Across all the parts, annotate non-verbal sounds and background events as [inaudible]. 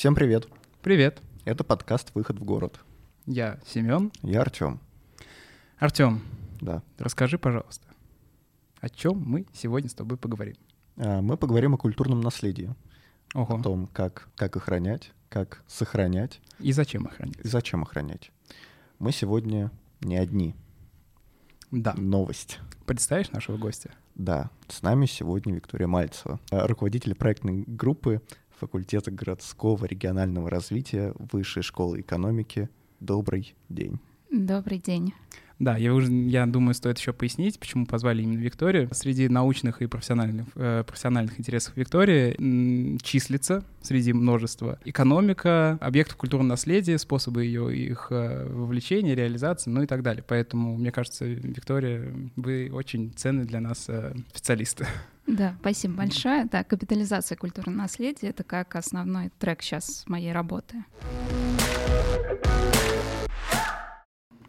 Всем привет. Привет. Это подкаст «Выход в город». Я Семен. Я Артем. Артем, Да. расскажи, пожалуйста, о чем мы сегодня с тобой поговорим. А, Мы поговорим о культурном наследии, Ого. о том, как, как охранять, как сохранять И зачем охранять? и зачем охранять. Мы сегодня не одни. Да. Новость. Представишь нашего гостя? Да, с нами сегодня Виктория Мальцева, руководитель проектной группы факультета городского регионального развития Высшей школы экономики. Добрый день. Добрый день. Да, я, уже, я думаю, стоит еще пояснить, почему позвали именно Викторию. Среди научных и профессиональных, э, профессиональных интересов Виктории м, числится среди множества экономика, объектов культурного наследия, способы ее, их э, вовлечения, реализации, ну и так далее. Поэтому, мне кажется, Виктория, вы очень ценный для нас э, специалисты. Да, спасибо большое. Да, капитализация культурного наследия — это как основной трек сейчас моей работы.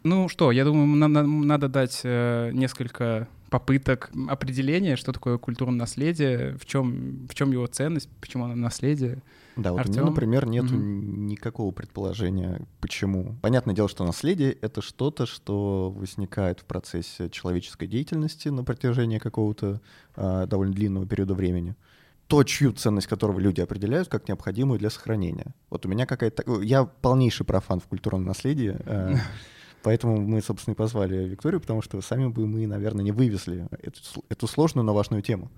Ну что, я думаю, на- на- надо дать э, несколько попыток определения, что такое культурное наследие, в чем, в чем его ценность, почему оно наследие. Да, вот у меня, Артём? например, нет Мгм. никакого предположения, почему. Понятное дело, что наследие — это что-то, что возникает в процессе человеческой деятельности на протяжении какого-то а, довольно длинного периода времени. То, чью ценность которого люди определяют как необходимую для сохранения. Вот у меня какая-то... Я полнейший профан в культурном наследии, а, [laughs] поэтому мы, собственно, и позвали Викторию, потому что сами бы мы, наверное, не вывезли эту, эту сложную, но важную тему.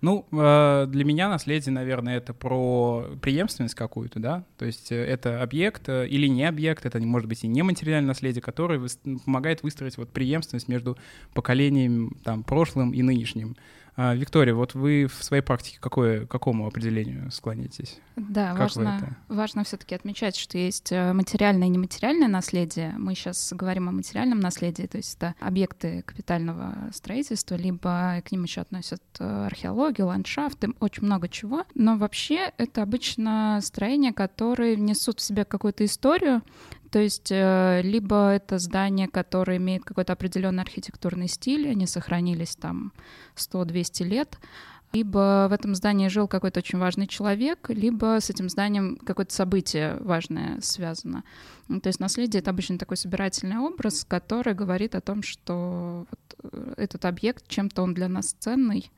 Ну, э, для меня наследие, наверное, это про преемственность какую-то, да, то есть э, это объект э, или не объект, это может быть и нематериальное наследие, которое помогает выстроить вот преемственность между поколением, там, прошлым и нынешним. А, Виктория, вот вы в своей практике какое, к какому определению склоняетесь? Да, Как важно, важно все-таки отмечать, что есть э, материальное и нематериальное наследие. Мы сейчас говорим о материальном наследии, то есть это объекты капитального строительства, либо к ним еще относят э, археологию, ландшафты, очень много чего. Но вообще это обычно строения, которые несут в себе какую-то историю, то есть э, либо это здание, которое имеет какой-то определенный архитектурный стиль, они сохранились там 100-200 лет, либо в этом здании жил какой-то очень важный человек, либо с этим зданием какое-то событие важное связано. Ну, То есть наследие — это обычно такой собирательный образ, который говорит о том, что вот э, этот объект, чем-то он для нас ценный.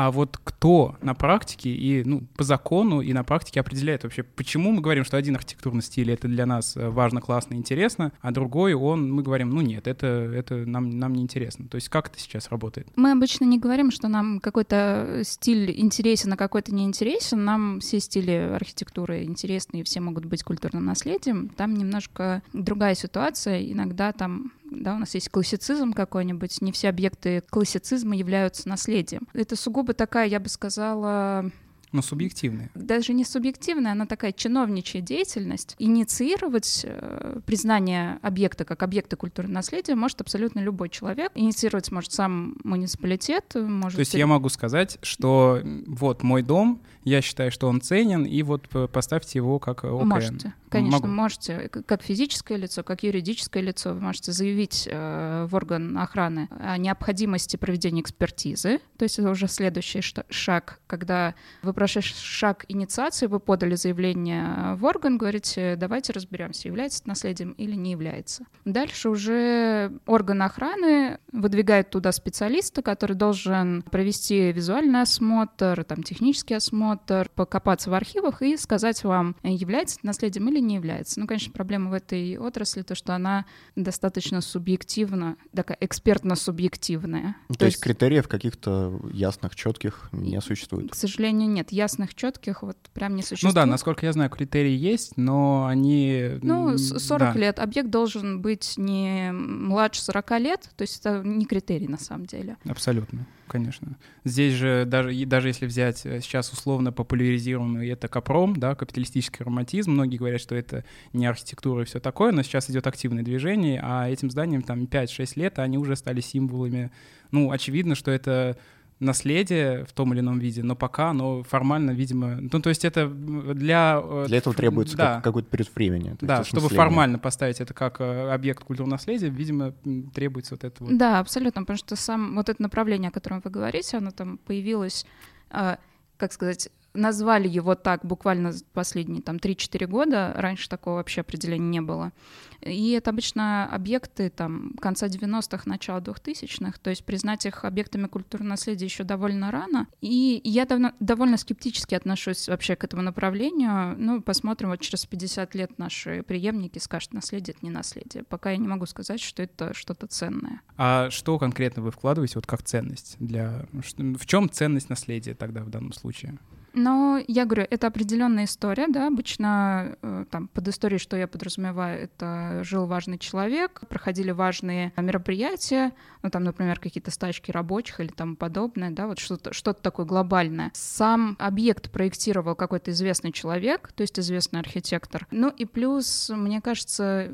А вот кто на практике и ну, по закону и на практике определяет вообще, почему мы говорим, что один архитектурный стиль это для нас э, важно, классно, интересно, а другой он, мы говорим, ну нет, это, это нам, нам не интересно. То есть как это сейчас работает? Мы обычно не говорим, что нам какой-то стиль интересен, а какой-то не интересен. Нам все стили архитектуры интересны, и все могут быть культурным наследием. Там немножко другая ситуация. Иногда там да, у нас есть классицизм какой-нибудь, не все объекты классицизма являются наследием. Это сугубо такая, я бы сказала, Ну, субъективные. даже не субъективная, она такая чиновничья деятельность. Инициировать э, признание объекта как объекта культурного наследия может абсолютно любой человек. Инициировать может сам муниципалитет, может... То есть я могу сказать, что вот мой дом, я считаю, что он ценен, и вот п- поставьте его как э, ОКН. Можете, конечно, Могу. можете, к- как физическое лицо, как юридическое лицо, вы можете заявить э, в орган охраны о необходимости проведения экспертизы, то есть это уже следующий шаг, когда вы прошли шаг инициации, вы подали заявление в орган, говорите, давайте разберемся, является это наследием или не является. Дальше уже орган охраны выдвигает туда специалиста, который должен провести визуальный осмотр, там, технический осмотр, покопаться в архивах и сказать вам, является это наследием или не является. Ну, конечно, проблема в этой отрасли то, что она достаточно субъективна, такая экспертно-субъективная. Ну, То, есть, критериев каких-то ясных, четких не существует. К сожалению, нет. Ясных, четких вот прям не Ну существует. да, насколько я знаю, критерии есть, но они... Ну, м, с- 40 да. лет. Объект должен быть не младше 40 лет, то есть это не критерий на самом деле. Абсолютно, конечно. Здесь же даже, и даже если взять э, сейчас условно популяризированный это капром, да, капиталистический романтизм, многие говорят, что это не архитектура и все такое, но сейчас идет активное движение, а этим зданиям там 5-6 лет, а они уже стали символами. Ну, очевидно, что это наследие в том или ином виде, но пока оно формально, видимо... Ну, то есть это для... э, Для этого требуется да, как- какой-то период времени. то да, есть чтобы формально поставить это как э, объект культурного наследия, видимо, требуется вот это вот. Да, абсолютно, потому что сам вот это направление, о котором вы говорите, оно там появилось, э, как сказать, назвали его так буквально последние там 3-4 года, раньше такого вообще определения не было. И это обычно объекты там конца 90-х, начала 2000-х, то есть признать их объектами культурного наследия еще довольно рано. И я давно, довольно скептически отношусь вообще к этому направлению. Ну, посмотрим, вот через 50 лет наши преемники скажут, наследие — это не наследие. Пока я не могу сказать, что это что-то ценное. А что конкретно вы вкладываете вот как ценность? Для... В чем ценность наследия тогда в данном случае? Но я говорю, это определенная история, да, обычно э, там под историей, что я подразумеваю, это жил важный человек, проходили важные мероприятия, ну там, например, какие-то стачки рабочих или тому подобное, да, вот что-то что такое глобальное. Сам объект проектировал какой-то известный человек, то есть известный архитектор. Ну и плюс, мне кажется,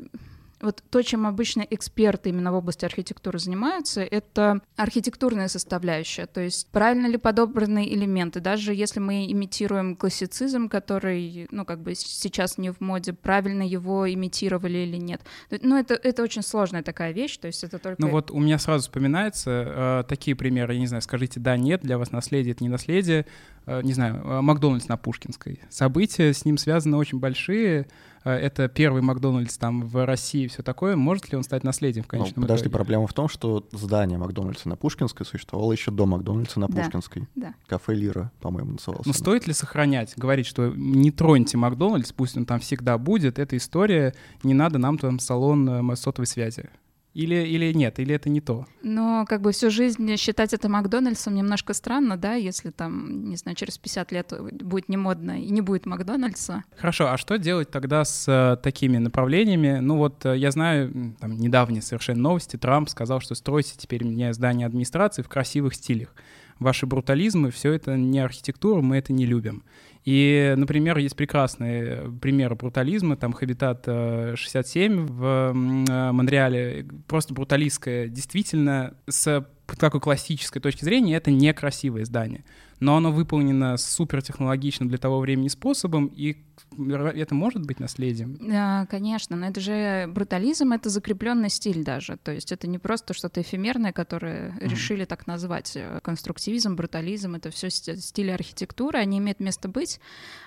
вот то, чем обычно эксперты именно в области архитектуры занимаются, это архитектурная составляющая, то есть правильно ли подобраны элементы, даже если мы имитируем классицизм, который, ну, как бы сейчас не в моде, правильно его имитировали или нет. Ну, это, это очень сложная такая вещь, то есть это только... Ну вот у меня сразу вспоминается э, такие примеры, я не знаю, скажите да, нет, для вас наследие — это не наследие, э, не знаю, э, Макдональдс на Пушкинской. События с ним связаны очень большие, это первый Макдональдс там в России и все такое, может ли он стать наследием в конечном ну, подожди, итоге? проблема в том, что здание Макдональдса на Пушкинской существовало еще до Макдональдса на Да, Пушкинской. Да. Кафе Лира, по-моему, назывался. Ну, стоит ли сохранять, говорить, что не троньте Макдональдс, пусть он там всегда будет, это история, не надо нам там салон э, сотовой связи? Или, или нет, или это не то? Но как бы всю жизнь считать это Макдональдсом немножко странно, да, если там, не знаю, через 50 лет будет не модно и не будет Макдональдса. Хорошо, а что делать тогда с э, такими направлениями? Ну вот э, я знаю, там недавние совершенно новости, Трамп сказал, что стройте теперь мне здание администрации в красивых стилях. Ваши брутализмы, все это не архитектура, мы это не любим. И, например, есть прекрасные примеры брутализма, там «Хабитат э, 67» в м, э, Монреале, просто бруталистское, действительно, с такой классической точки зрения, это некрасивое здание. Но оно выполнено супертехнологичным для того времени способом, и это может быть наследием. Да, конечно, но это же брутализм, это закрепленный стиль даже. То есть это не просто что-то эфемерное, которое Мгм. решили так назвать. Конструктивизм, брутализм — это все стили архитектуры, они имеют место быть.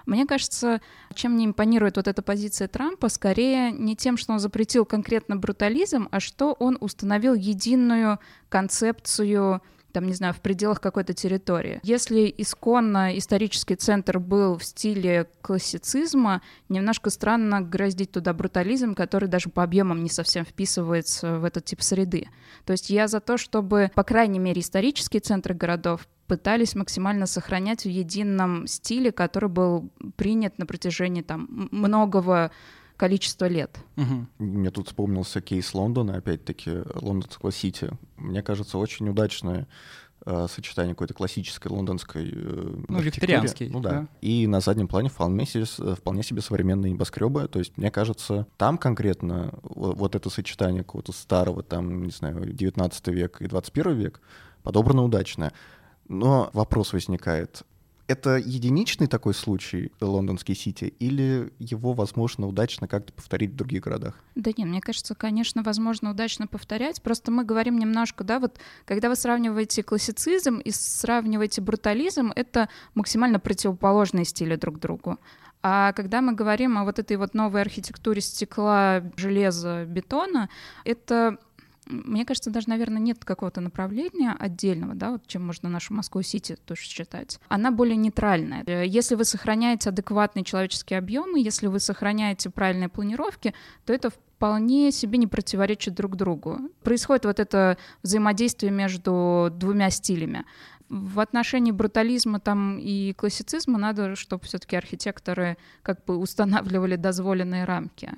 Мне кажется, чем мне импонирует вот эта позиция Трампа, скорее не тем, что он запретил конкретно брутализм, а что он установил единую концепцию там, не знаю, в пределах какой-то территории. Если исконно исторический центр был в стиле классицизма, немножко странно гроздить туда брутализм, который даже по объемам не совсем вписывается в этот тип среды. То есть я за то, чтобы, по крайней мере, исторические центры городов пытались максимально сохранять в едином стиле, который был принят на протяжении там многого количества лет. Мгм. Мне тут вспомнился кейс Лондона, опять-таки, лондонского Сити. Мне кажется, очень удачное э, сочетание какой-то классической лондонской э, Ну, викторианский, Ну да. да. И на заднем плане вполне себе, с- вполне себе современные небоскребы. То есть, мне кажется, там конкретно во- вот это сочетание какого-то старого, там, не знаю, 19 век и 21 век подобрано удачно. Но вопрос возникает, это единичный такой случай, лондонский Сити, или его возможно удачно как-то повторить в других городах? Да нет, мне кажется, конечно, возможно удачно повторять. Просто мы говорим немножко, да, вот когда вы сравниваете классицизм и сравниваете брутализм, это максимально противоположные стили друг другу. А когда мы говорим о вот этой вот новой архитектуре стекла, железа, бетона, это мне кажется, даже, наверное, нет какого-то направления отдельного, да, вот чем можно нашу Москву-Сити тоже считать. Она более нейтральная. Э, Если вы сохраняете адекватные человеческие объемы, если вы сохраняете правильные планировки, то это вполне себе не противоречит друг другу. Происходит вот это взаимодействие между двумя стилями. В отношении брутализма там и классицизма надо, чтобы все-таки архитекторы как бы устанавливали дозволенные рамки.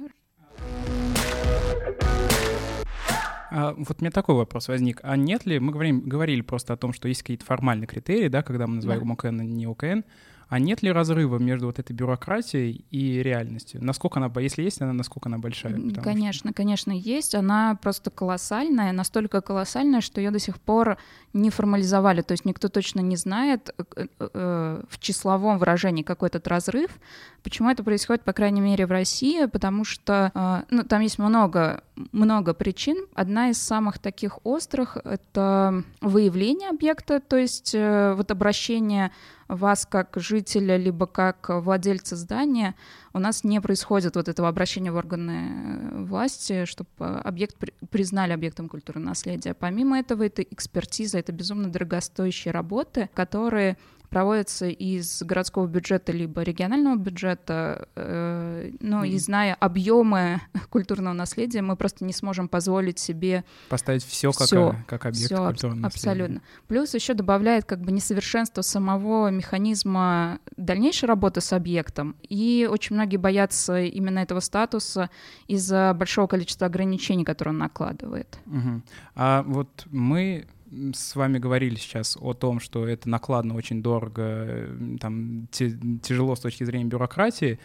А, вот у меня такой вопрос возник. А нет ли, мы говорим, говорили просто о том, что есть какие-то формальные критерии, да, когда мы называем Да. ОКН и не ОКН, а нет ли разрыва между вот этой бюрократией и реальностью? Насколько она, если есть она, насколько она большая? Потому что- Конечно, конечно, есть. Она просто колоссальная, настолько колоссальная, что ее до сих пор не формализовали. То есть никто точно не знает э, э, э, в числовом выражении какой этот разрыв. Почему это происходит, по крайней мере, в России? Потому что ну, там есть много, много причин. Одна из самых таких острых — это выявление объекта, то есть э, вот обращение вас как жителя, либо как владельца здания, у нас не происходит вот этого обращения в органы э, власти, чтобы объект признали объектом культурного наследия. Помимо этого, это экспертиза, это безумно дорогостоящие работы, которые проводятся из городского бюджета либо регионального бюджета, ну mm. и зная объемы [laughs] культурного наследия, мы просто не сможем позволить себе поставить все как, всё, как объект всё, культурного аб- наследия. Абсолютно. Плюс еще добавляет как бы несовершенство самого механизма дальнейшей работы с объектом, и очень многие боятся именно этого статуса из-за большого количества ограничений, которые он накладывает. Угу. А вот мы с вами говорили сейчас о том, что это накладно, очень дорого, там, тяжело с точки зрения бюрократии.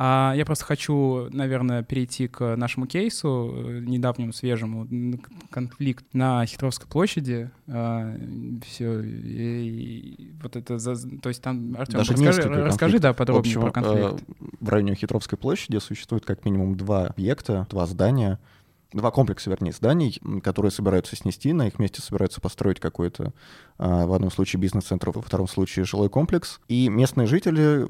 А я просто хочу, наверное, перейти к нашему кейсу, э, недавнему свежему, конфликт на Хитровской площади. А, все, и вот это, то есть там, Артем, Даже расскажи, расскажи да, подробнее общем, про конфликт. Э, в районе Хитровской площади существует как минимум два объекта, два здания — два комплекса, вернее, зданий, которые собираются снести, на их месте собираются построить какой-то, а, в одном случае бизнес-центр, во втором случае жилой комплекс. И местные жители,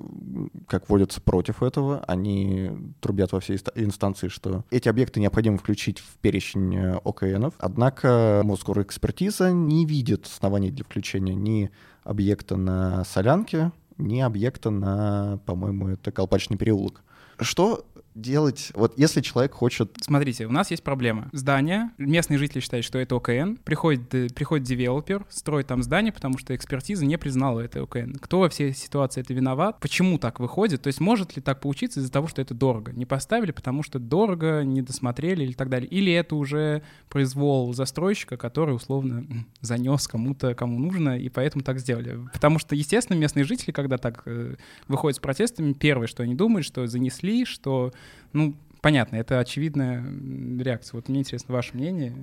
как водятся против этого, они трубят во все инстанции, что эти объекты необходимо включить в перечень э, ОКНов. Однако Мосгорэкспертиза не видит оснований для включения ни объекта на Солянке, ни объекта на, по-моему, это Колпачный переулок. Что делать, вот если человек хочет... Смотрите, у нас есть проблема. Здание, местные жители считают, что это ОКН, приходит, э, приходит девелопер, строит там здание, потому что экспертиза не признала это ОКН. Кто во всей ситуации это виноват? Почему так выходит? То есть может ли так получиться из-за того, что это дорого? Не поставили, потому что дорого, не досмотрели или так далее? Или это уже произвол застройщика, который условно занес кому-то, кому нужно, и поэтому так сделали? Потому что, естественно, местные жители, когда так э, выходят с протестами, первое, что они думают, что занесли, что ну, понятно, это очевидная реакция. Вот мне интересно ваше мнение.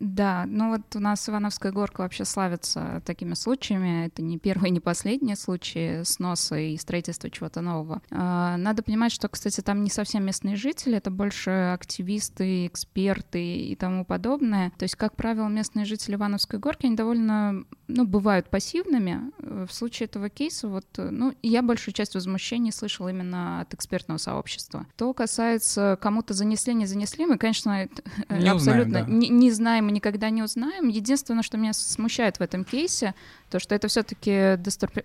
Да, ну вот у нас Ивановская горка вообще славится такими случаями. Это не первый, не последний случай сноса и строительства чего-то нового. А, надо понимать, что, кстати, там не совсем местные жители, это больше активисты, эксперты и тому подобное. То есть, как правило, местные жители Ивановской горки, они довольно, ну, бывают пассивными. В случае этого кейса, вот, ну, я большую часть возмущений слышала именно от экспертного сообщества. То касается кому-то занесли, не занесли, мы, конечно, не абсолютно узнаем, да. не, не знаем и никогда не узнаем. Единственное, что меня смущает в этом кейсе, то что это все-таки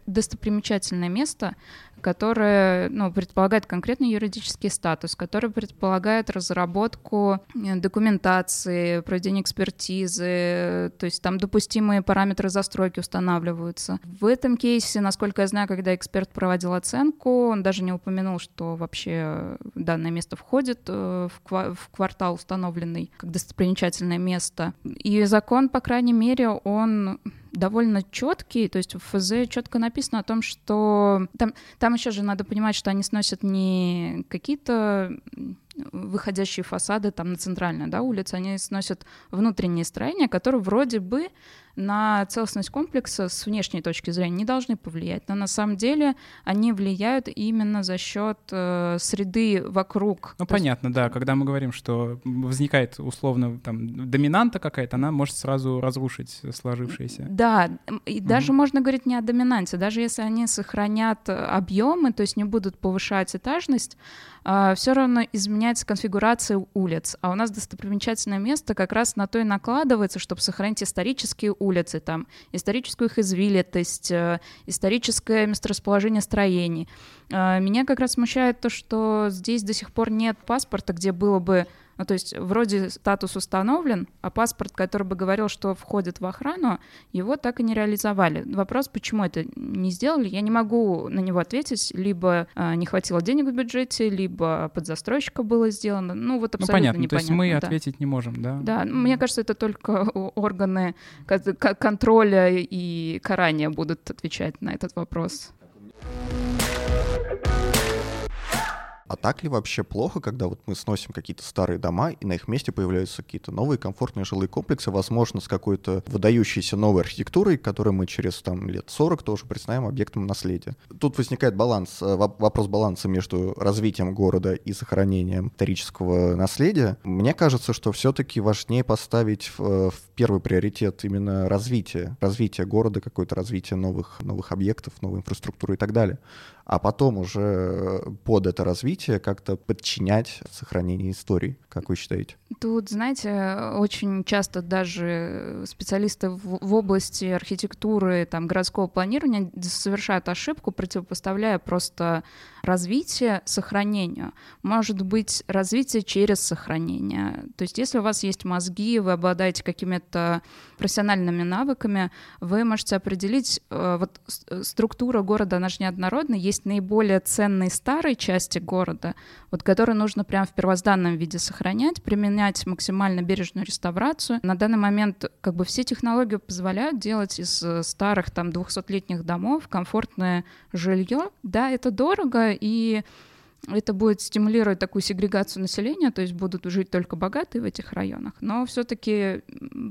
достопримечательное место, которое ну, предполагает конкретный юридический статус, который предполагает разработку э, документации, проведение экспертизы, то есть там допустимые параметры застройки устанавливаются. В этом кейсе, насколько я знаю, когда эксперт проводил оценку, он даже не упомянул, что вообще данное место входит э, в квартал установленный как достопримечательное место. И закон, по крайней мере, он довольно четкий, то есть в ФЗ четко написано о том, что там, там еще же надо понимать, что они сносят не какие-то выходящие фасады там на центральной да, улице, они сносят внутренние строения, которые вроде бы на целостность комплекса с внешней точки зрения не должны повлиять, но на самом деле они влияют именно за счет э, среды вокруг. Ну понятно, есть... да, когда мы говорим, что возникает условно там доминанта какая-то, она может сразу разрушить сложившееся. Да, и даже можно говорить не о доминанте, даже если они сохранят объемы, то есть не будут повышать этажность, э, все равно изменяется конфигурация улиц, а у нас достопримечательное место как раз на то и накладывается, чтобы сохранить исторические улицы улицы, там, историческую их извилитость, э, историческое месторасположение строений. Э, меня как раз смущает то, что здесь до сих пор нет паспорта, где было бы ну, то есть вроде статус установлен, а паспорт, который бы говорил, что входит в охрану, его так и не реализовали. Вопрос, почему это не сделали, я не могу на него ответить. Либо а, не хватило денег в бюджете, либо под застройщика было сделано. Ну, вот ну, абсолютно ну, понятно, непонятно. То есть мы да. ответить не можем, да? Да, мне кажется, это только органы контроля и карания будут отвечать на этот вопрос. А так ли вообще плохо, когда вот мы сносим какие-то старые дома, и на их месте появляются какие-то новые комфортные жилые комплексы, возможно, с какой-то выдающейся новой архитектурой, которую мы через там, лет 40 тоже представим объектом наследия. Тут возникает баланс, э, вопрос баланса между развитием города и сохранением исторического наследия. Мне кажется, что все-таки важнее поставить в, э, в первый приоритет именно развитие, развитие города, какое-то развитие новых, новых объектов, новой инфраструктуры и так далее а потом уже э, под это развитие как-то подчинять сохранение истории, как вы считаете? Тут, знаете, очень часто даже специалисты в, в области архитектуры, там, городского планирования совершают ошибку, противопоставляя просто развитие сохранению. Может быть, развитие через сохранение. То есть если у вас есть мозги, вы обладаете какими-то профессиональными навыками, вы можете определить, э, вот структура города, она же неоднородна, есть наиболее ценные старые части города, вот которые нужно прямо в первозданном виде сохранять, применять максимально бережную реставрацию. На данный момент как бы все технологии позволяют делать из э, старых там 200-летних домов комфортное жилье. Да, это дорого, и это будет стимулировать такую сегрегацию населения, то есть будут жить только богатые в этих районах, но все-таки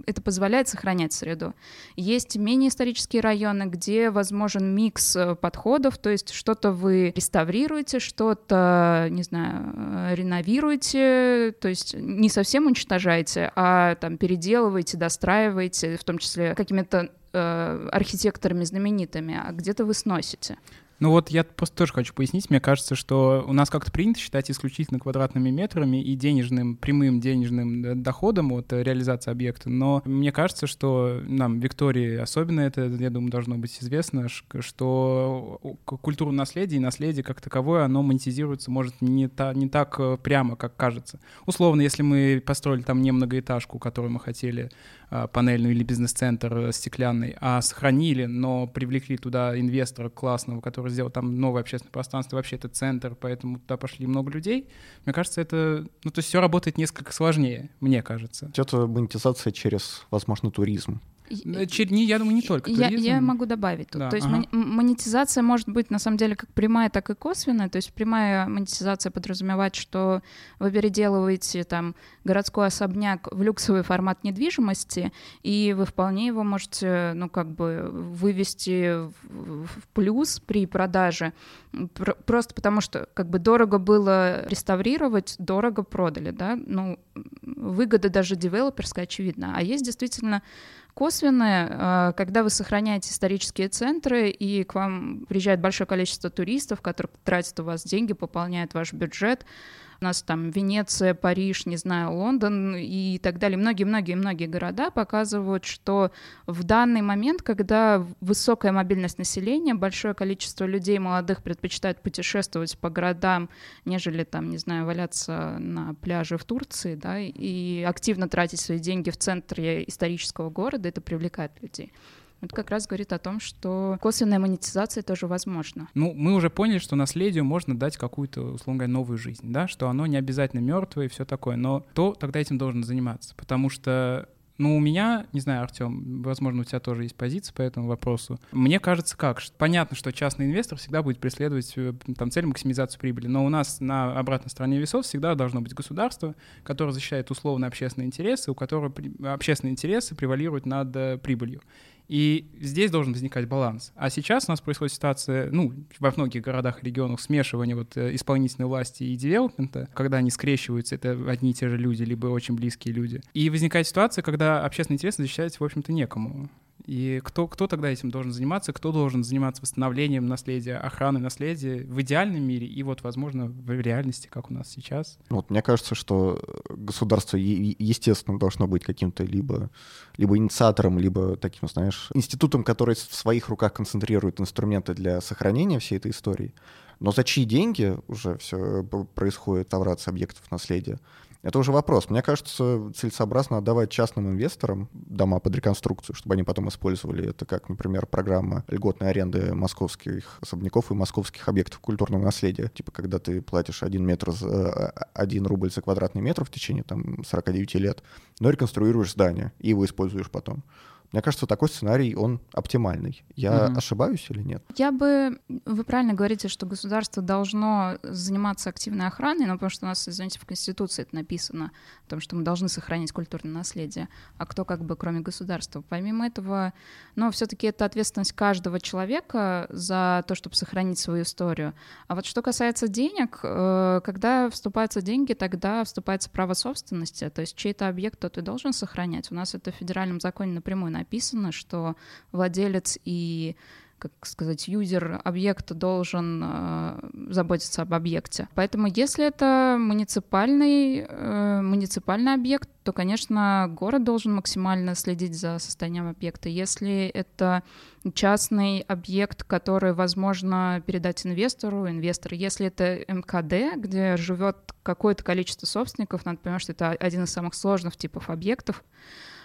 это позволяет сохранять среду. Есть менее исторические районы, где возможен микс э, подходов, то есть что-то вы реставрируете, что-то, не знаю, э, реновируете, то есть не совсем уничтожаете, а там переделываете, достраиваете, в том числе какими-то э, архитекторами знаменитыми, а где-то вы сносите. Ну вот я просто тоже хочу пояснить. Мне кажется, что у нас как-то принято считать исключительно квадратными метрами и денежным, прямым денежным доходом от реализации объекта. Но мне кажется, что нам, Виктории, особенно это, я думаю, должно быть известно, что культура наследия и наследие как таковое, оно монетизируется, может, не, та, не так э, прямо, как кажется. Условно, если мы построили там не многоэтажку, которую мы хотели, панельную или бизнес-центр э, стеклянный, а сохранили, но привлекли туда инвестора классного, который сделал там новое общественное пространство, вообще это центр, поэтому туда пошли много людей. Мне кажется, это, ну, то есть все работает несколько сложнее, мне кажется. Это монетизация через, возможно, туризм. Не, я думаю, не только туризм. Я, я могу добавить тут. Да, то есть ага. монетизация может быть на самом деле как прямая, так и косвенная. То есть прямая монетизация подразумевает, что вы переделываете там городской особняк в люксовый формат недвижимости, и вы вполне его можете, ну, как бы вывести в плюс при продаже. Просто потому что как бы дорого было реставрировать, дорого продали, да. Ну, выгода даже девелоперская очевидна. А есть действительно косвенное, а, когда вы сохраняете исторические центры, и к вам приезжает большое количество туристов, которые тратят у вас деньги, пополняют ваш бюджет, у нас там Венеция, Париж, не знаю, Лондон и так далее. Многие-многие-многие города показывают, что в данный момент, когда высокая мобильность населения, большое количество людей молодых предпочитают путешествовать по городам, нежели там, не знаю, валяться на пляже в Турции, да, и активно тратить свои деньги в центре исторического города, это привлекает людей. Это как раз говорит о том, что косвенная монетизация тоже возможна. Ну, мы уже поняли, что наследию можно дать какую-то, условно говоря, новую жизнь, да, что оно не обязательно мертвое и все такое. Но кто тогда этим должен заниматься? Потому что ну, у меня, не знаю, Артем, возможно, у тебя тоже есть позиция по этому вопросу. Мне кажется, как? Понятно, что частный инвестор всегда будет преследовать э, там, цель максимизации прибыли, но у нас на обратной стороне весов всегда должно быть государство, которое защищает условно общественные интересы, у которого общественные интересы превалируют над э, прибылью. И здесь должен возникать баланс. А сейчас у нас происходит ситуация, ну, во многих городах и регионах смешивания вот э, исполнительной власти и девелопмента, когда они скрещиваются, это одни и те же люди, либо очень близкие люди. И возникает ситуация, когда общественный интерес защищать, в общем-то, некому. И кто, кто тогда этим должен заниматься? Кто должен заниматься восстановлением наследия, охраной наследия в идеальном мире и вот, возможно, в реальности, как у нас сейчас? Вот мне кажется, что государство, естественно, должно быть каким-то либо, либо инициатором, либо таким, знаешь, институтом, который в своих руках концентрирует инструменты для сохранения всей этой истории. Но за чьи деньги уже все происходит таврация объектов наследия? Это уже вопрос. Мне кажется, целесообразно отдавать частным инвесторам дома под реконструкцию, чтобы они потом использовали это как, например, программа льготной аренды московских особняков и московских объектов культурного наследия. Типа, когда ты платишь 1 метр за 1 рубль за квадратный метр в течение там 49 лет, но реконструируешь здание и его используешь потом. Мне кажется, такой сценарий, он оптимальный. Я угу. ошибаюсь или нет? Я бы... Вы правильно говорите, что государство должно заниматься активной охраной, но потому что у нас, извините, в Конституции это написано, о том, что мы должны сохранить культурное наследие. А кто как бы кроме государства? Помимо этого, но все таки это ответственность каждого человека за то, чтобы сохранить свою историю. А вот что касается денег, э, когда вступаются деньги, тогда вступается право собственности, то есть чей-то объект тот и должен сохранять. У нас это в федеральном законе напрямую написано, что владелец и как сказать, юзер объекта должен э, заботиться об объекте. Поэтому если это муниципальный, э, муниципальный объект, то, конечно, город должен максимально следить за состоянием объекта. Если это частный объект, который возможно передать инвестору, инвестор, если это МКД, где живет какое-то количество собственников, надо понимать, что это один из самых сложных типов объектов,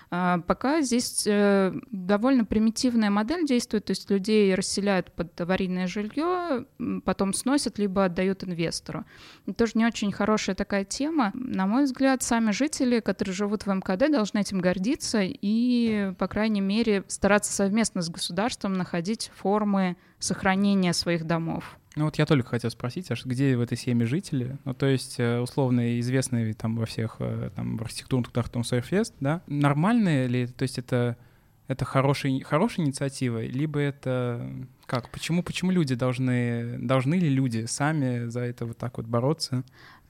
пока здесь э, довольно примитивная модель действует, то есть людей расселяют под аварийное жилье, потом сносят, либо отдают инвестору. Это тоже не очень хорошая такая тема. На мой взгляд, сами жители, которые живут в МКД, должны этим гордиться и, по крайней мере, стараться совместно с государством находить формы сохранения своих домов. Ну вот я только хотел спросить, аж где в этой схеме жители? Ну то есть э, условно известные там во всех э, там архитектурных трудах там Surfest, да? Нормальные ли, то есть это это хорошая, хорошая инициатива, либо это как? Почему, почему люди должны, должны ли люди сами за это вот так вот бороться?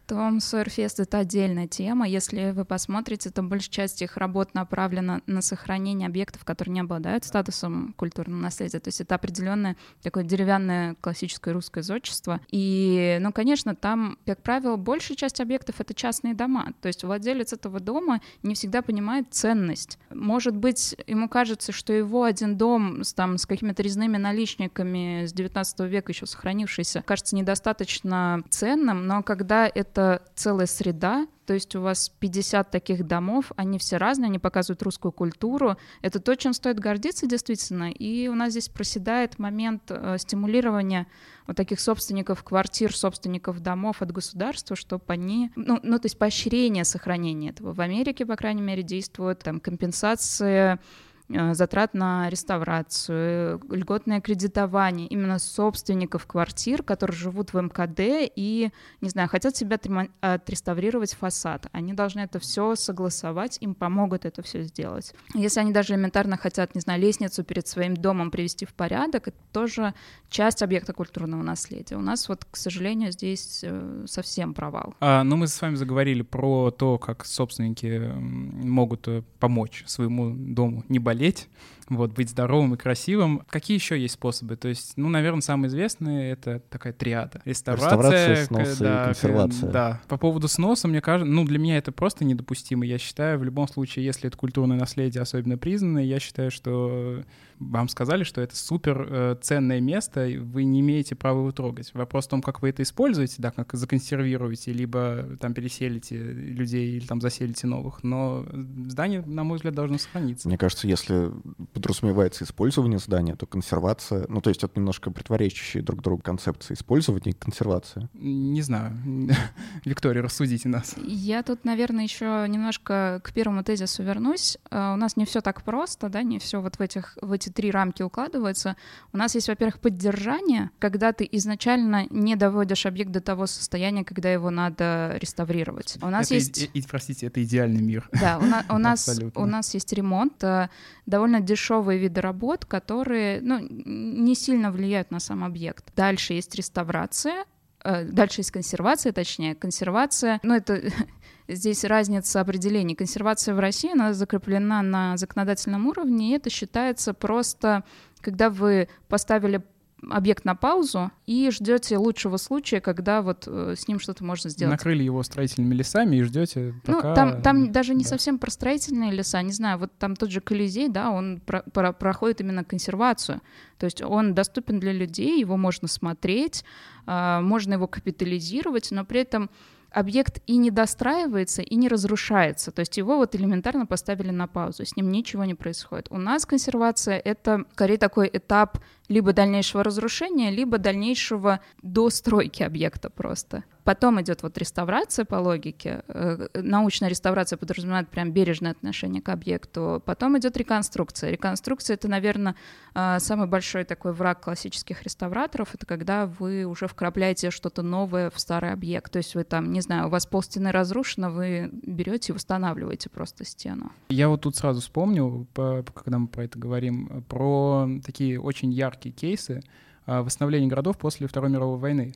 Том Сойерфест — это отдельная тема. Если вы посмотрите, то большая часть их работ направлена на сохранение объектов, которые не обладают статусом культурного наследия. То есть это определенное такое деревянное классическое русское зодчество. И, ну, конечно, там, как правило, большая часть объектов — это частные дома. То есть владелец этого дома не всегда понимает ценность. Может быть, ему кажется, что его один дом с, там, с какими-то резными наличниками с 19 века еще сохранившийся, кажется недостаточно ценным, но когда это это целая среда, то есть у вас 50 таких домов, они все разные, они показывают русскую культуру. Это то, чем стоит гордиться действительно. И у нас здесь проседает момент э, стимулирования вот таких собственников квартир, собственников домов от государства, чтобы они, ну, ну то есть поощрение сохранения этого. В Америке, по крайней мере, действует там компенсация Э, затрат на реставрацию, льготное кредитование именно собственников квартир, которые живут в МКД и, не знаю, хотят себе отреставрировать фасад. Они должны это все согласовать, им помогут это все сделать. Если они даже элементарно хотят, не знаю, лестницу перед своим домом привести в порядок, это тоже часть объекта культурного наследия. У нас вот, к сожалению, здесь э, совсем провал. А, ну, мы с вами заговорили про то, как собственники могут э, помочь своему дому не болеть болеть, вот, быть здоровым и красивым. Какие еще есть способы? То есть, ну, наверное, самый известный — это такая триада. Реставрация, Реставрация снос да, и консервация. Да. По поводу сноса, мне кажется, ну, для меня это просто недопустимо. Я считаю, в любом случае, если это культурное наследие особенно признанное, я считаю, что вам сказали, что это супер э, ценное место, вы не имеете права его трогать. Вопрос в том, как вы это используете, да, как законсервируете, либо там переселите людей или там заселите новых. Но здание, на мой взгляд, должно сохраниться. Мне кажется, если подразумевается использование здания, то консервация, ну то есть это немножко противоречащие друг другу концепции использования и консервация. Не знаю. [laughs] Виктория, рассудите нас. Я тут, наверное, еще немножко к первому тезису вернусь. Uh, у нас не все так просто, да, не все вот в этих в эти три рамки укладывается. У нас есть, во-первых, поддержание, когда ты изначально не доводишь объект до того состояния, когда его надо реставрировать. У нас это есть... И, и, простите, это идеальный мир. Да, у, на, у, [laughs] нас, у нас есть ремонт, э, довольно дешевые виды работ, которые ну, не сильно влияют на сам объект. Дальше есть реставрация, Дальше есть консервация, точнее, консервация, ну это [laughs] здесь разница определений. Консервация в России, она закреплена на законодательном уровне, и это считается просто, когда вы поставили объект на паузу и ждете лучшего случая, когда вот э, с ним что-то можно сделать. Накрыли его строительными лесами и ждете ну, пока... Ну, там, там даже не да. совсем про строительные леса, не знаю, вот там тот же Колизей, да, он про про проходит именно консервацию, то есть он доступен для людей, его можно смотреть, э, можно его капитализировать, но при этом объект и не достраивается, и не разрушается. То есть его вот элементарно поставили на паузу, с ним ничего не происходит. У нас консервация — это скорее такой этап либо дальнейшего разрушения, либо дальнейшего достройки объекта просто. Потом идет вот реставрация по логике. Э, научная реставрация подразумевает прям бережное отношение к объекту. Потом идет реконструкция. Реконструкция — это, наверное, э, самый большой такой враг классических реставраторов. Это когда вы уже вкрапляете что-то новое в старый объект. То есть вы там, не знаю, у вас пол стены разрушено, вы берете и восстанавливаете просто стену. Я вот тут сразу вспомнил, когда мы про это говорим, про такие очень яркие кейсы, а, восстановления городов после Второй мировой войны.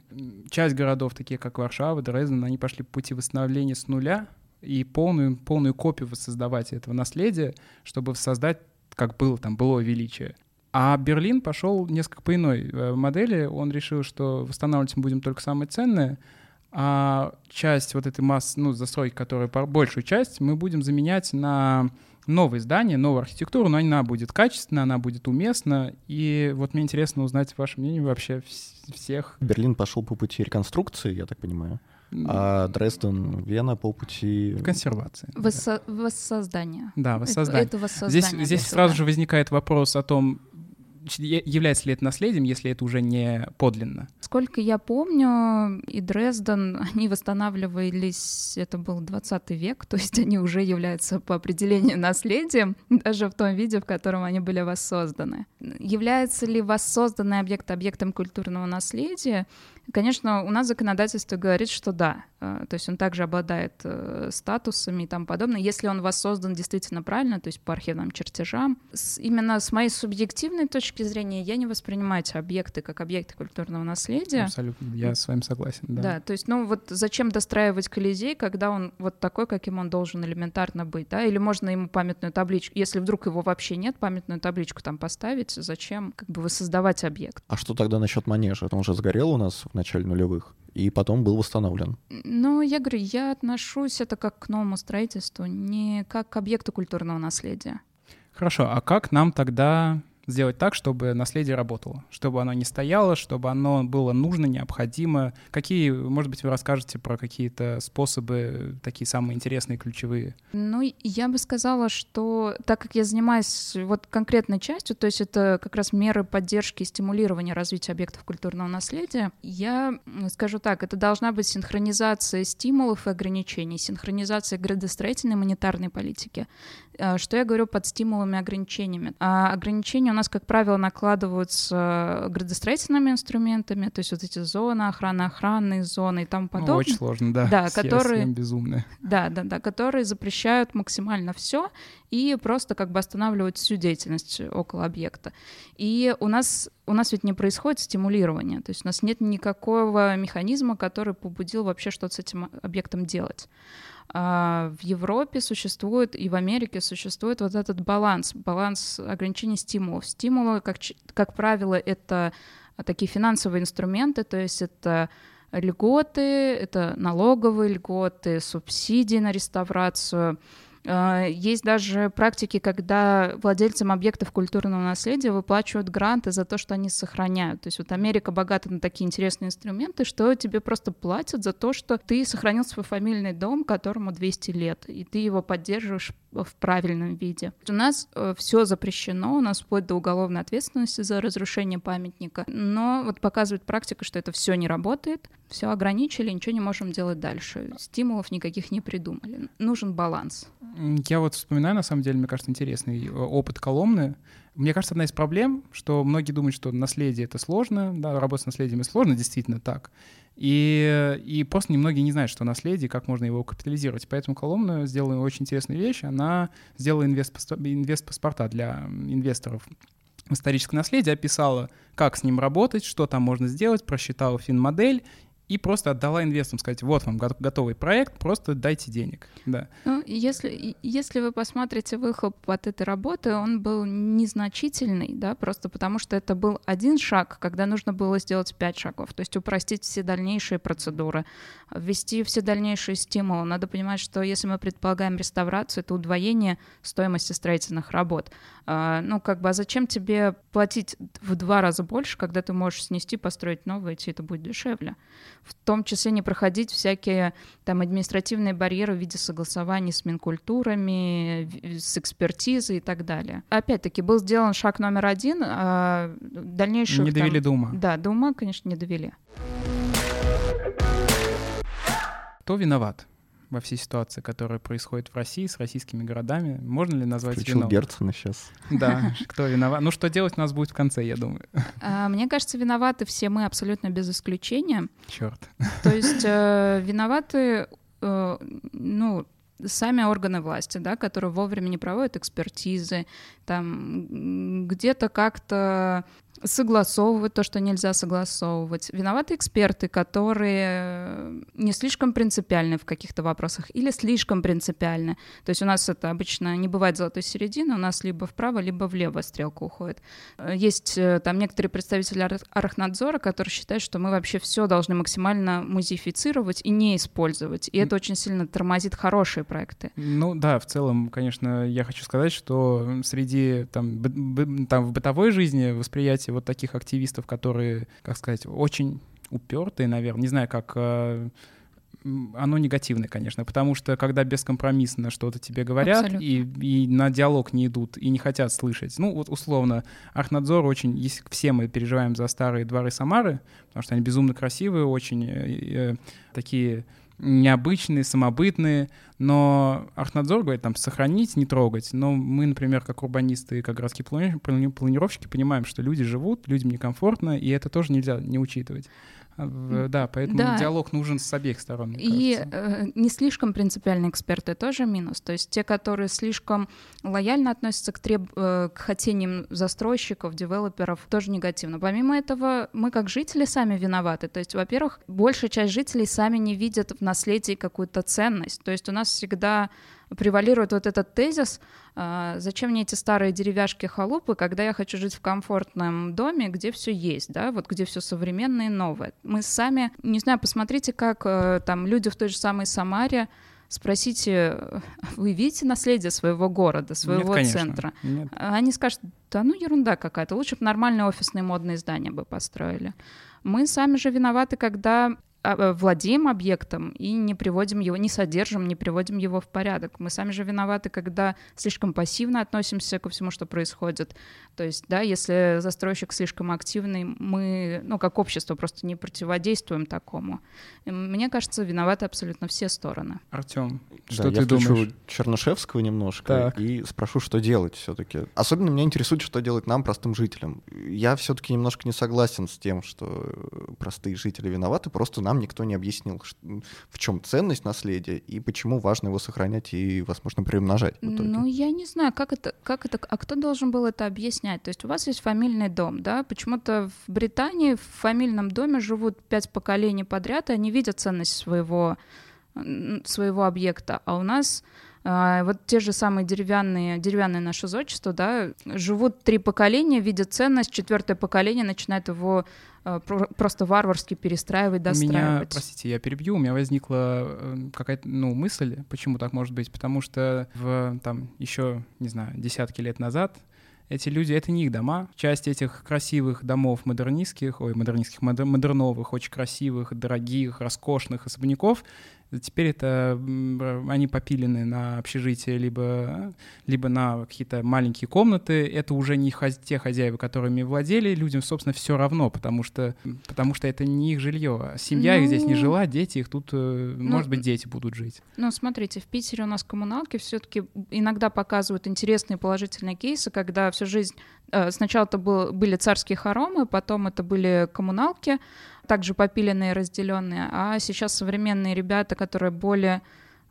Часть городов, такие как Варшава, Дрезден, они пошли по пути восстановления с нуля и полную, полную копию воссоздавать этого наследия, чтобы создать, как было там, было величие. А Берлин пошел несколько по иной э, модели. Он решил, что восстанавливать мы будем только самое ценное, а часть вот этой массы, ну, застройки, которая большую часть, мы будем заменять на новое здание, новую архитектуру, но она будет качественна, она будет уместна. И вот мне интересно узнать ваше мнение вообще всех. Берлин пошел по пути реконструкции, я так понимаю. А Дрезден, Вена по пути... Консервации. Воссо... Да. Воссоздание. Да, воссоздание. Это, это воссоздание. Здесь, здесь сразу же возникает вопрос о том, является ли это наследием, если это уже не подлинно? Сколько я помню, и Дрезден, [laughs] они восстанавливались, это был 20 век, то есть они уже являются по определению наследием, [laughs] даже в том виде, в котором они были воссозданы. Является ли воссозданный объект объектом культурного наследия? Конечно, у нас законодательство говорит, что да, э, то есть он также обладает э, статусами и тому подобное, если он воссоздан действительно правильно, то есть по архивным чертежам. Именно с моей субъективной точки зрения я не воспринимаю эти объекты как объекты культурного наследия. Абсолютно, я с вами согласен. Да. да, то есть, ну вот зачем достраивать Колизей, когда он вот такой, каким он должен элементарно быть, да, или можно ему памятную табличку, если вдруг его вообще нет, памятную табличку там поставить, зачем как бы воссоздавать объект. А что тогда насчет манежа? Он уже сгорел у нас в начале нулевых и потом был восстановлен. Ну, я говорю, я отношусь это как к новому строительству, не как к объекту культурного наследия. Хорошо, а как нам тогда сделать так, чтобы наследие работало, чтобы оно не стояло, чтобы оно было нужно, необходимо. Какие, может быть, вы расскажете про какие-то способы, такие самые интересные, ключевые? Ну, я бы сказала, что так как я занимаюсь вот конкретной частью, то есть это как раз меры поддержки и стимулирования развития объектов культурного наследия, я скажу так, это должна быть синхронизация стимулов и ограничений, синхронизация градостроительной и монетарной политики. А, что я говорю под стимулами и ограничениями? А ограничения у нас, как правило, накладываются градостроительными инструментами, то есть вот эти зоны охраны, охранные зоны и тому подобное. Ну, очень сложно, да. Да, которые... безумные. Да, да, да, которые запрещают максимально все и просто как бы останавливают всю деятельность около объекта. И у нас, у нас ведь не происходит стимулирование, то есть у нас нет никакого механизма, который побудил вообще что-то с этим объектом делать. А, в Европе существует и в Америке существует вот этот баланс, баланс ограничений стимулов. Стимулы, как, как правило, это такие финансовые инструменты, то есть это льготы, это налоговые льготы, субсидии на реставрацию, есть даже практики, когда владельцам объектов культурного наследия выплачивают гранты за то, что они сохраняют. То есть вот Америка богата на такие интересные инструменты, что тебе просто платят за то, что ты сохранил свой фамильный дом, которому 200 лет, и ты его поддерживаешь в правильном виде. У нас э, все запрещено, у нас вплоть до уголовной ответственности за разрушение памятника, но вот показывает практика, что это все не работает, все ограничили, ничего не можем делать дальше. Стимулов никаких не придумали. Нужен баланс. Я вот вспоминаю, на самом деле, мне кажется, интересный э, опыт Коломны. Мне кажется, одна из проблем, что многие думают, что наследие — это сложно, да, работать с наследием — сложно, действительно так. И, и просто немногие не знают, что наследие, как можно его капитализировать. Поэтому Коломна сделала очень интересную вещь. Она сделала инвест-паспорта для инвесторов историческое наследие, описала, как с ним работать, что там можно сделать, просчитала фин-модель и просто отдала инвесторам, сказать, вот вам готовый проект, просто дайте денег. Да. Ну, если, если вы посмотрите выхлоп от этой работы, он был незначительный, да, просто потому что это был один шаг, когда нужно было сделать пять шагов, то есть упростить все дальнейшие процедуры, ввести все дальнейшие стимулы. Надо понимать, что если мы предполагаем реставрацию, это удвоение стоимости строительных работ. А, ну, как бы, а зачем тебе платить в два раза больше, когда ты можешь снести, построить новое, и это будет дешевле? В том числе не проходить всякие там административные барьеры в виде согласований с Минкультурами, с экспертизой и так далее. Опять-таки был сделан шаг номер один, а дальнейшую... Не довели там, до ума. Да, до ума, конечно, не довели. кто виноват во всей ситуации, которая происходит в России с российскими городами? Можно ли назвать Включил виновным? Герцена сейчас. Да, [laughs] кто виноват? Ну, что делать у нас будет в конце, я думаю. А, Мне кажется, виноваты все мы абсолютно без исключения. Черт. То есть э, виноваты, э, ну, сами органы власти, да, которые вовремя не проводят экспертизы, там где-то как-то согласовывать то, что нельзя согласовывать. Виноваты эксперты, которые не слишком принципиальны в каких-то вопросах или слишком принципиальны. То есть у нас это обычно не бывает золотой середины, у нас либо вправо, либо влево стрелка уходит. Э, Есть э, там некоторые представители Ар- Архнадзора, которые считают, что мы вообще все должны максимально музеифицировать и не использовать. И это очень сильно тормозит хорошие проекты. Ну да, в целом, конечно, я хочу сказать, что среди там, там в бытовой жизни восприятие вот таких активистов, которые, как сказать, очень упертые, наверное, не знаю, как э, оно негативное, конечно, потому что когда бескомпромиссно что-то тебе говорят Абсолютно. и, и на диалог не идут и не хотят слышать, ну вот условно, Архнадзор очень, если все мы переживаем за старые дворы Самары, потому что они безумно красивые, очень э, э, такие необычные, самобытные, но Архнадзор говорит там сохранить, не трогать. Но мы, например, как урбанисты и как городские плани- плани- планировщики понимаем, что люди живут, людям некомфортно, и это тоже нельзя не учитывать. В- Да, поэтому Да. диалог нужен с обеих сторон. И э, не слишком принципиальные эксперты тоже минус. То есть те, которые слишком лояльно относятся к, треб... э, к хотениям застройщиков, девелоперов, тоже негативно. Помимо этого, мы как жители сами виноваты. То есть, во-первых, большая часть жителей сами не видят в наследии какую-то ценность. То есть у нас всегда превалирует вот этот тезис, а, зачем мне эти старые деревяшки халупы, когда я хочу жить в комфортном доме, где все есть, да, вот где все современное и новое. Мы сами, не знаю, посмотрите, как э, там люди в той же самой Самаре, спросите, вы видите наследие своего города, своего Нет, конечно. центра? Нет. Они скажут, да ну ерунда какая-то, лучше бы нормальные офисные модные здания бы построили. Мы сами же виноваты, когда владеем объектом и не приводим его, не содержим, не приводим его в порядок. Мы сами же виноваты, когда слишком пассивно относимся ко всему, что происходит. То есть, да, если застройщик слишком активный, мы, ну, как общество просто не противодействуем такому. И мне кажется, виноваты абсолютно все стороны. Артем, Да, что я ты включу думаешь? Чернышевского немножко Так. и спрошу, что делать все-таки. Особенно меня интересует, что делать нам, простым жителям. Я все-таки немножко не согласен с тем, что э, простые жители виноваты, просто нам никто не объяснил, в чем ценность наследия и почему важно его сохранять и, возможно, приумножать. Ну, я не знаю, как это, как это, а кто должен был это объяснять? То есть у вас есть фамильный дом, да? Почему-то в Британии в фамильном доме живут пять поколений подряд, и они видят ценность своего, своего объекта. А у нас а, вот те же самые деревянные, деревянное наше зодчество, да, живут три поколения, видят ценность, четвертое поколение начинает его а, про- просто варварски перестраивать, У меня, достраивать. простите, я перебью, у меня возникла э, какая-то, ну, мысль, почему так может быть, потому что в, там, еще, не знаю, десятки лет назад эти люди, это не их дома. Часть этих красивых домов модернистских, ой, модернистских, модер- модерновых, очень красивых, дорогих, роскошных особняков, теперь это м, они попилены на общежитие, либо, либо на какие-то маленькие комнаты. Это уже не те хозяева, которыми владели. Людям, собственно, все равно, потому что, потому что это не их жилье. Семья их здесь не Ну, жила, дети их тут, э, ну, может быть, дети будут жить. Ну, смотрите, в Питере у нас коммуналки все-таки иногда показывают интересные положительные кейсы, когда всю жизнь э, сначала это был, были царские хоромы, потом это были коммуналки, также попиленные, разделенные, а сейчас современные ребята, которые более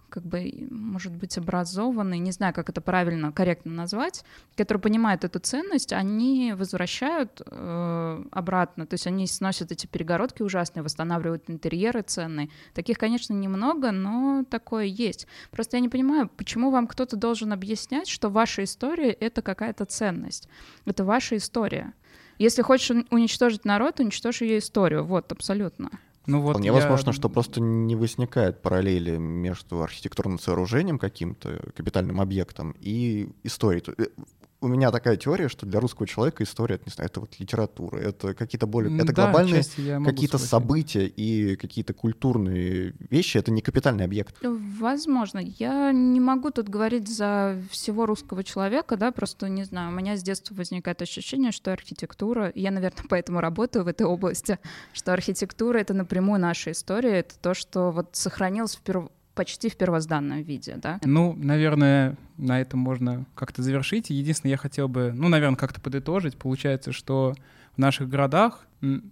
как бы, может быть, образованные, не знаю, как это правильно, корректно назвать, которые понимают эту ценность, они возвращают э, обратно, то есть они сносят эти перегородки ужасные, восстанавливают интерьеры ценные. Таких, конечно, немного, но такое есть. Просто я не понимаю, почему вам кто-то должен объяснять, что ваша история — это какая-то ценность. Это ваша история. Если хочешь ун- уничтожить народ, уничтожь ее историю. Вот, абсолютно. Ну вот Вполне я- возможно, что просто не возникает параллели между архитектурным сооружением каким-то, капитальным объектом и историей. У меня такая теория, что для русского человека история, это, не знаю, это вот литература, это какие-то более... Это да, глобальные какие-то события и какие-то культурные вещи, это не капитальный объект. Возможно. Я не могу тут говорить за всего русского человека, да, просто не знаю. У меня с детства возникает ощущение, что архитектура, я, наверное, [laughs] поэтому работаю в этой области, что архитектура — это напрямую наша история, это то, что вот сохранилось в перв- почти в первозданном виде, да. Ну, наверное, на этом можно как-то завершить. Единственное, я хотел бы, ну, наверное, как-то подытожить. Получается, что в наших городах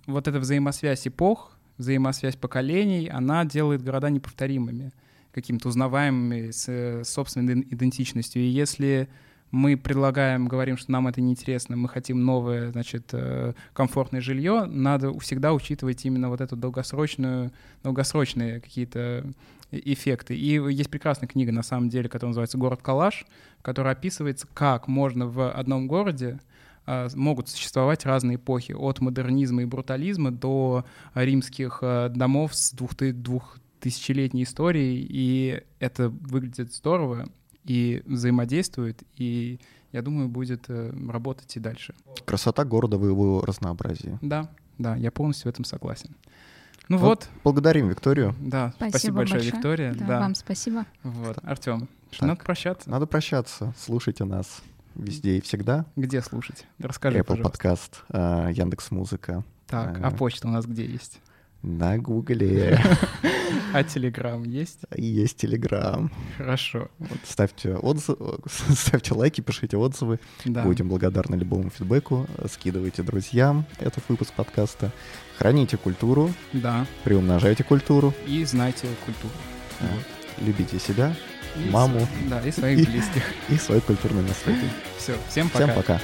вот эта взаимосвязь эпох, взаимосвязь поколений, она делает города неповторимыми, какими-то узнаваемыми, с э, собственной иден- идентичностью. И если мы предлагаем, говорим, что нам это неинтересно, мы хотим новое, значит, э, комфортное жилье, надо всегда учитывать именно вот эту долгосрочную, долгосрочные какие-то эффекты. И есть прекрасная книга, на самом деле, которая называется «Город Калаш», в которой описывается, как можно в одном городе а, могут существовать разные эпохи, от модернизма и брутализма до римских а, домов с двух- двухтысячелетней историей, и это выглядит здорово и взаимодействует, и я думаю, будет э, работать и дальше. Красота города в его разнообразии. Да, да, я полностью в этом согласен. Ну Вот. вот, Благодарим Викторию. да, спасибо, Спасибо большое, большое. Виктория. Да, Да, Вам спасибо. вот, Артем, надо прощаться. Надо прощаться. Слушайте нас везде и всегда. Где слушать? Расскажи, Apple пожалуйста. подкаст, Яндекс Музыка, Так, Ага. а почта у нас где есть? на Гугле, [laughs] А Телеграм есть? есть Телеграм. Хорошо. Вот, ставьте отзывы, [laughs] ставьте лайки, пишите отзывы. Да. Будем благодарны любому фидбэку. Скидывайте друзьям этот выпуск подкаста. Храните культуру, Да. приумножайте культуру, И знайте культуру. Да. Вот. любите себя И Маму. Да, и своих И- близких. [laughs] и свое культурное наследие. Все, всем пока. Всем пока.